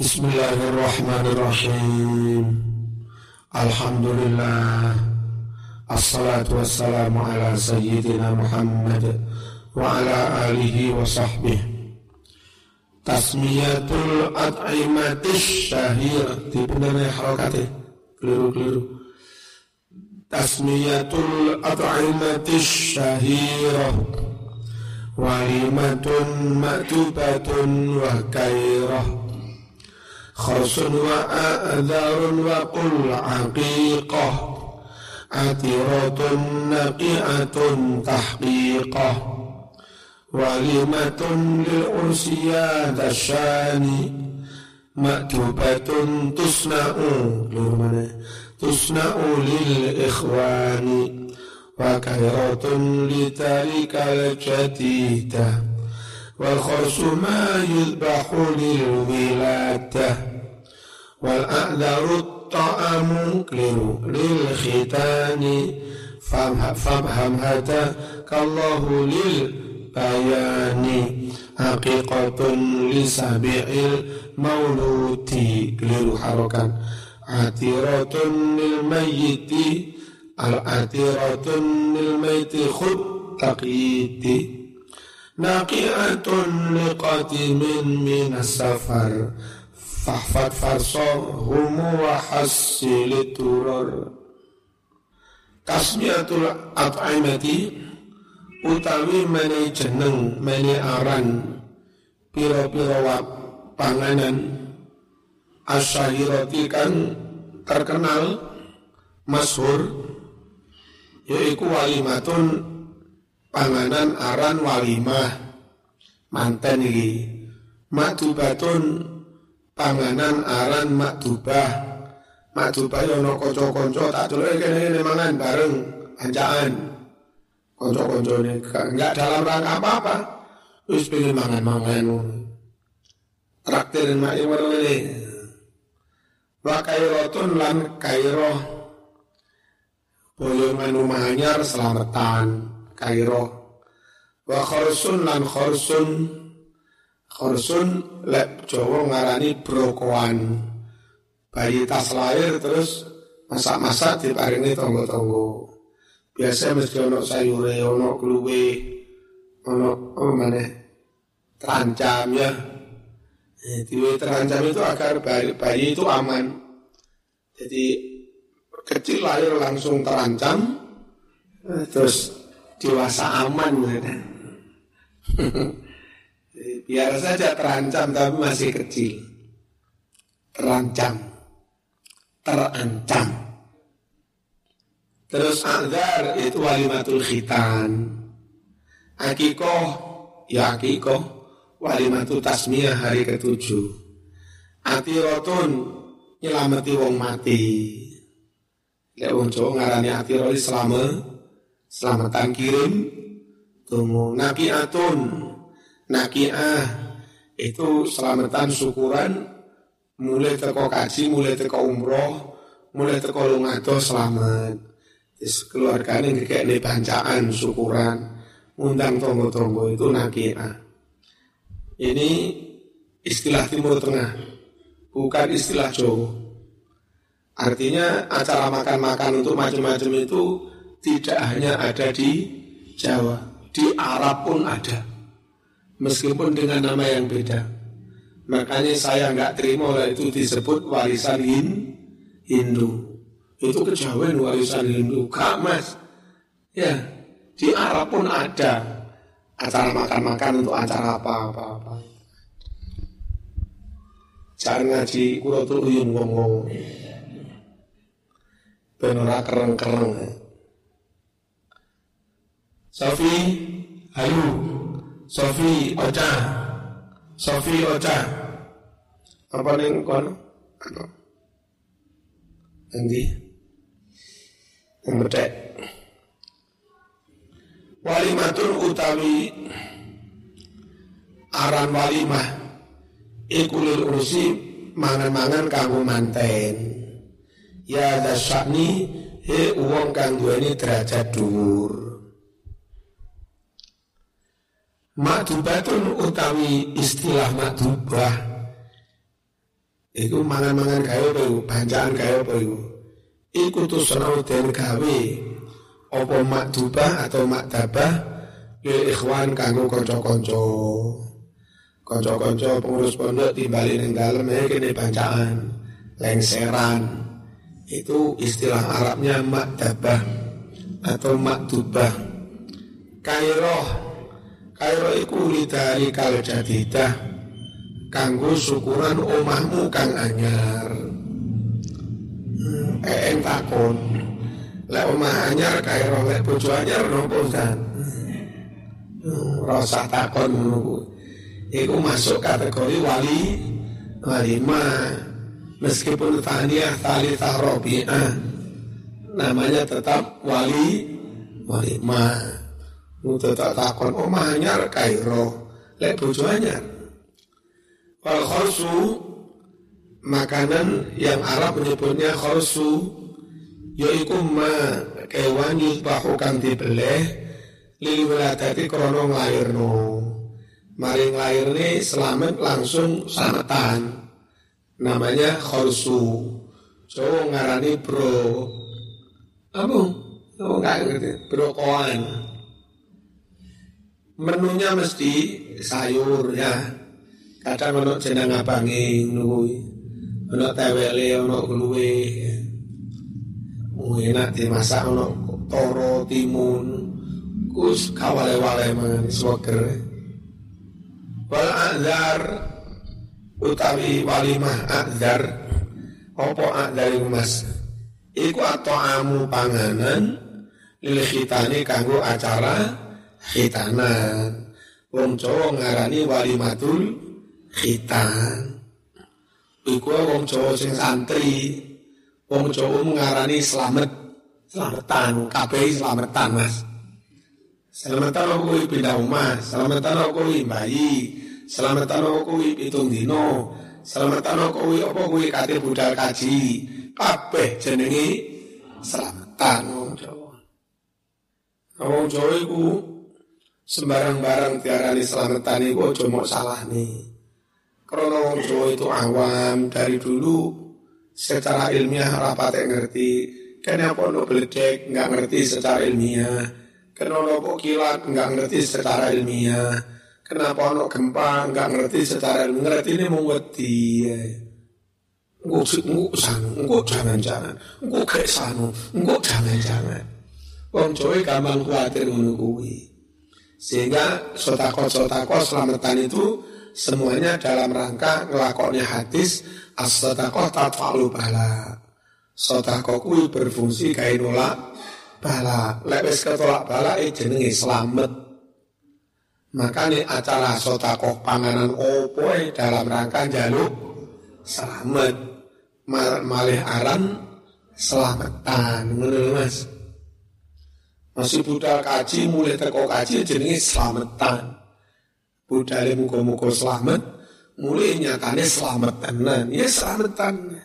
بسم الله الرحمن الرحيم. الحمد لله الصلاة والسلام على سيدنا محمد وعلى آله وصحبه. تسمية الأطعمة الشهيرة. تبنى حركته كليرو كليرو. تسمية الأطعمة الشهيرة. وليمة مأتوبة وكيرة خرص وآذار وقل عقيقة. عتيرة نقيعة تحقيقة. يا ذا الشان. مأتوبة تصنع تصنع للإخوان. وكيرة لتارك الجديدة. والخرس ما يذبح للولادة. والأعذر الطعام للختان فافهم هداك الله للبيان حقيقة لسبع المولود للحركة عتيرة للميت العتيرة للميت خذ تقييد ناقعة لقاتم من السفر fahfad farso humu wa hasilit turor tasmiyatul at'imati utawi mene jeneng mene aran piro-piro panganan. Asyahirati kan terkenal Masur Yaitu walimatun panganan aran walimah. Manten iki. Matubatun panganan aran makdubah makdubah yo ono kanca-kanca tak delok kene mangan bareng anjaan kanca-kancane enggak dalam rangka apa-apa. Wis pengen mangan-mangan. Traktir mak ini wa kairotun lan kairo boyo manu manyar selamatan Kairo wa khorsun lan khorsun khorsun lek Jawa ngarani brokoan bayi tas lahir terus masak-masak diparingi tonggo-tonggo biasa mesti ono sayure ono kluwe ono apa mana terancam ya Jadi terancam itu agar bayi, bayi itu aman. Jadi kecil lahir langsung terancam, terus dewasa aman gitu. Biar saja terancam tapi masih kecil. Terancam. Terancam. Terus azar itu walimatul khitan. Akikoh, ya akikoh, walimatul tasmiyah hari ketujuh. Atirotun, nyelamati wong mati. Lek wong Jawa ngarani atiroi selama selamatan kirim tunggu nakiatun nakiah itu selamatan syukuran mulai teko kaji mulai teko umroh mulai teko lungato selamat terus ini bancaan syukuran undang tonggo-tonggo itu nakiah ini istilah timur tengah bukan istilah Jawa artinya acara makan-makan untuk macam-macam itu tidak hanya ada di Jawa, di Arab pun ada. Meskipun dengan nama yang beda. Makanya saya nggak terima itu disebut warisan Hindu. Itu kejawen warisan Hindu. Kak mas, ya di Arab pun ada acara makan-makan untuk acara apa-apa. Jangan ngaji kurotul uyun ngomong. Benora kereng-kereng. Sofi Ayu Sofi Ocha. Sofi Ocha. Apa neng kono Endi yang bedek Walimatun utawi aran walimah. Ikulil urusi mangan-mangan kanggo manten. Ya dasyakni he uang kang duweni derajat dhuwur Makdubatun utawi istilah makdubah Iku mangan-mangan gawe apa iku? Bancaan gawe apa iku? Iku tusnau den gawe apa makdubah atau makdabah lil ikhwan kanggo kanca-kanca. Kanca-kanca pengurus pondok timbali ning dalem ya kene bancaan, lengseran. Itu istilah Arabnya makdabah atau makdubah. Kairoh. Kairoh iku lidari kal jadidah kanggo syukuran omahmu kang anyar. Hmm, eh takon lek omah anyar kaya lek bojo anyar nopo hmm, rasa takon ngono iku masuk kategori wali walima meskipun taniyah tali rabi'ah namanya tetap wali walimah tetap takon omah anyar kairo lek bojo anyar Wal khorsu makanan yang Arab menyebutnya khorsu yaitu ma kewan yusbahu kang dibeleh lili wiladati krono nglairno. Mari nglairne selamat langsung sanatan. Namanya khorsu. Cowok ngarani bro. Apa? Oh enggak ngerti. Bro koan. Menunya mesti sayur ya Kadang ono jeneng abange ngono kuwi. Ono tewele, ono gluwe. Oh, enak dimasak ono toro timun. Kus kawale-wale mangan swoger. Wal azar utawi walimah azar apa azar mas iku atau amu panganan lil khitani kanggo acara khitanan wong Jawa ngarani walimatul khitan. Iku wong Jawa sing santri. Wong Jawa ngarani slamet. Slametan, kabeh slametan, Mas. Slametan aku pindah omah, slametan aku bayi, slametan aku kuwi pitung dino, slametan aku apa kuwi kate budal kaji. Kabeh jenenge slametan wong Jawa. Wong Jawa iku sembarang barang tiarani slametan iku aja mok salah nih. Karena wong Jawa itu awam dari dulu secara ilmiah rapat yang ngerti. Kenapa no beledek nggak ngerti secara ilmiah. Kenapa no kilat nggak ngerti secara ilmiah. Kenapa no gempa nggak ngerti secara ilmiah. Ngerti ini mau ngerti. Engkau sanu, engkau jangan-jangan, engkau kayak sanu, engkau jangan-jangan. Wong Jawa gampang khawatir menunggu Sehingga sotakot-sotakot selamatan itu semuanya dalam rangka ngelakonnya hadis as-sadaqah tatfalu bala. Sedekah kuwi berfungsi kae nolak bala. Lek wis ketolak bala e jenenge slamet. Makanya acara sedekah panganan opo e dalam rangka jaluk selamat. Mal malih aran selamatan ngono Mas. Masih budal kaji mulai teko kaji jenenge selamatan budale muka-muka selamat, mulai nyatane selamat tenan, ya selamat tenan.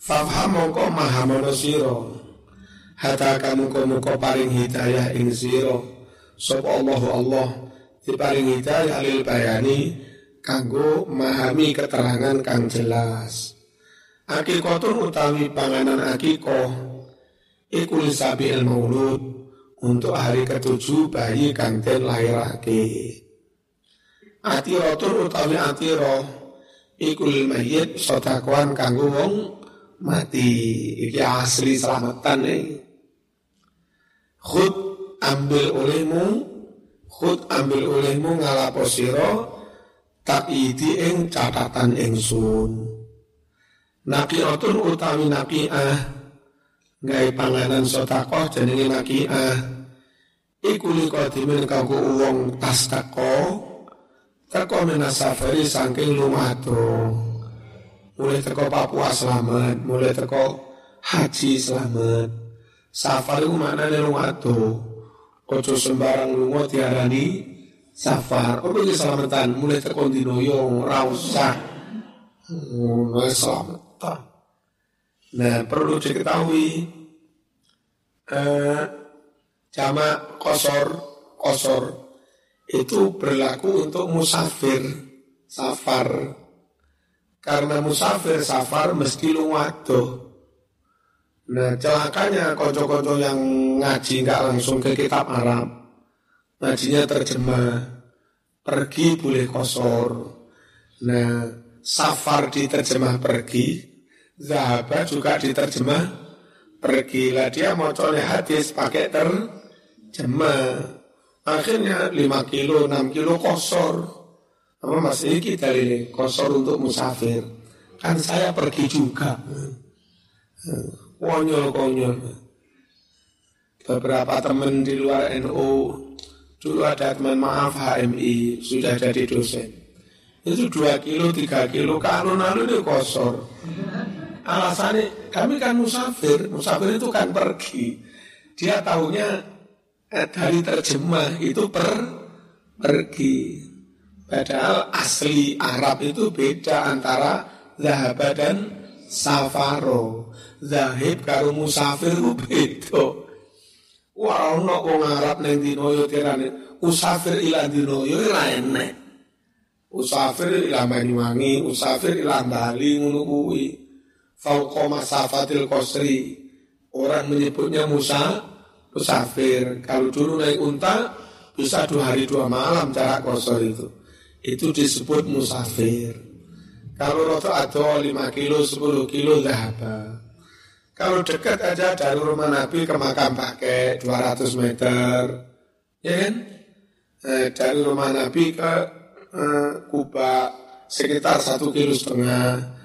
Fafham mongko mahamono siro, Hata kamu muka paring hidayah ing siro, Sop Allah Allah diparing hidayah lil bayani kanggo memahami keterangan kang jelas. Akikotun utawi panganan akikoh iku lisabi maulud untuk hari ketujuh bayi kang den lairake. Atiratun utawi atira iku lil mayyit sedekah kanggo wong mati. Iki asli selamatan iki. Khud ambil olehmu, khud ambil olehmu ngalapo sira takyidi ing catatan ingsun. Nakiatun utawi nakiah gawe panganan sotakoh jenenge makiah. Iku likodimin kanggo wong tas teko. Teko menasafari saking lumato mulai teko Papua selamat mulai teko haji selamat. Safar iku maknane lumato ojo sembarang lunga tiarani safar. Apa iki selamatan? Mulai teko dino yo ora usah. Mulai selamatan Nah perlu diketahui eh, jamak kosor kosor itu berlaku untuk musafir safar Karena musafir safar mesti lu Nah celakanya konco-konco yang ngaji nggak langsung ke kitab Arab. Ngajinya terjemah. Pergi boleh kosor. Nah safar diterjemah pergi. Zahaba juga diterjemah pergi. Lah dia mau coleh hadis pakai terjemah. Akhirnya 5 kilo, 6 kilo kosor. Apa mas ini kita ini kosor untuk musafir. Kan saya pergi juga. Konyol-konyol. Beberapa teman di luar NU, dulu ada teman maaf HMI, sudah jadi dosen. Itu dua kilo, tiga kilo, kalau lalu itu kosor. Alasannya, kami kan musafir, musafir itu kan pergi. Dia tahunya eh, dari terjemah itu per pergi. Padahal asli Arab itu beda antara zahaba dan safaro zahib karo musafir ku beda. Wah ono Arab ning dino yo tirane usafir ila dino yo ora. Usafir ila Banyuwangi, usafir ila Bali ngono. Fauqa masafatil qasri. Orang menyebutnya Musa musafir. Kalau dulu naik unta bisa dua hari dua malam jarak kosor itu. Itu disebut musafir. Kalau roto atau 5 kilo, 10 kilo zahaba. Kalau dekat aja dari rumah Nabi ke makam pakai 200 meter, ya kan? Eh, dari rumah Nabi ke eh, Kuba sekitar satu kilo setengah.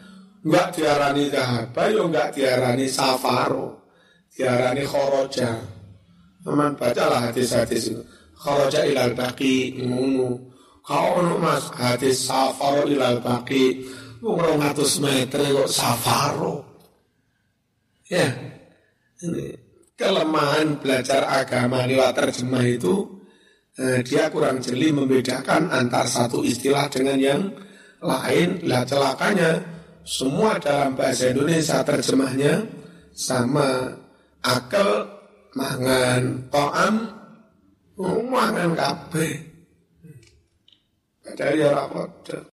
Enggak diarani dahaba, yo ya enggak diarani safaro, diarani khoroja. Teman bacalah hadis-hadis itu. Khoroja ilal baki, ngono. Kau mas hadis safaro ilal baki, 200 meter kok safaro. Ya, ini kelemahan belajar agama lewat terjemah itu eh, dia kurang jeli membedakan antar satu istilah dengan yang lain. Lah celakanya semua dalam bahasa Indonesia terjemahnya sama akal mangan to'am mangan kabeh. Padahal ya.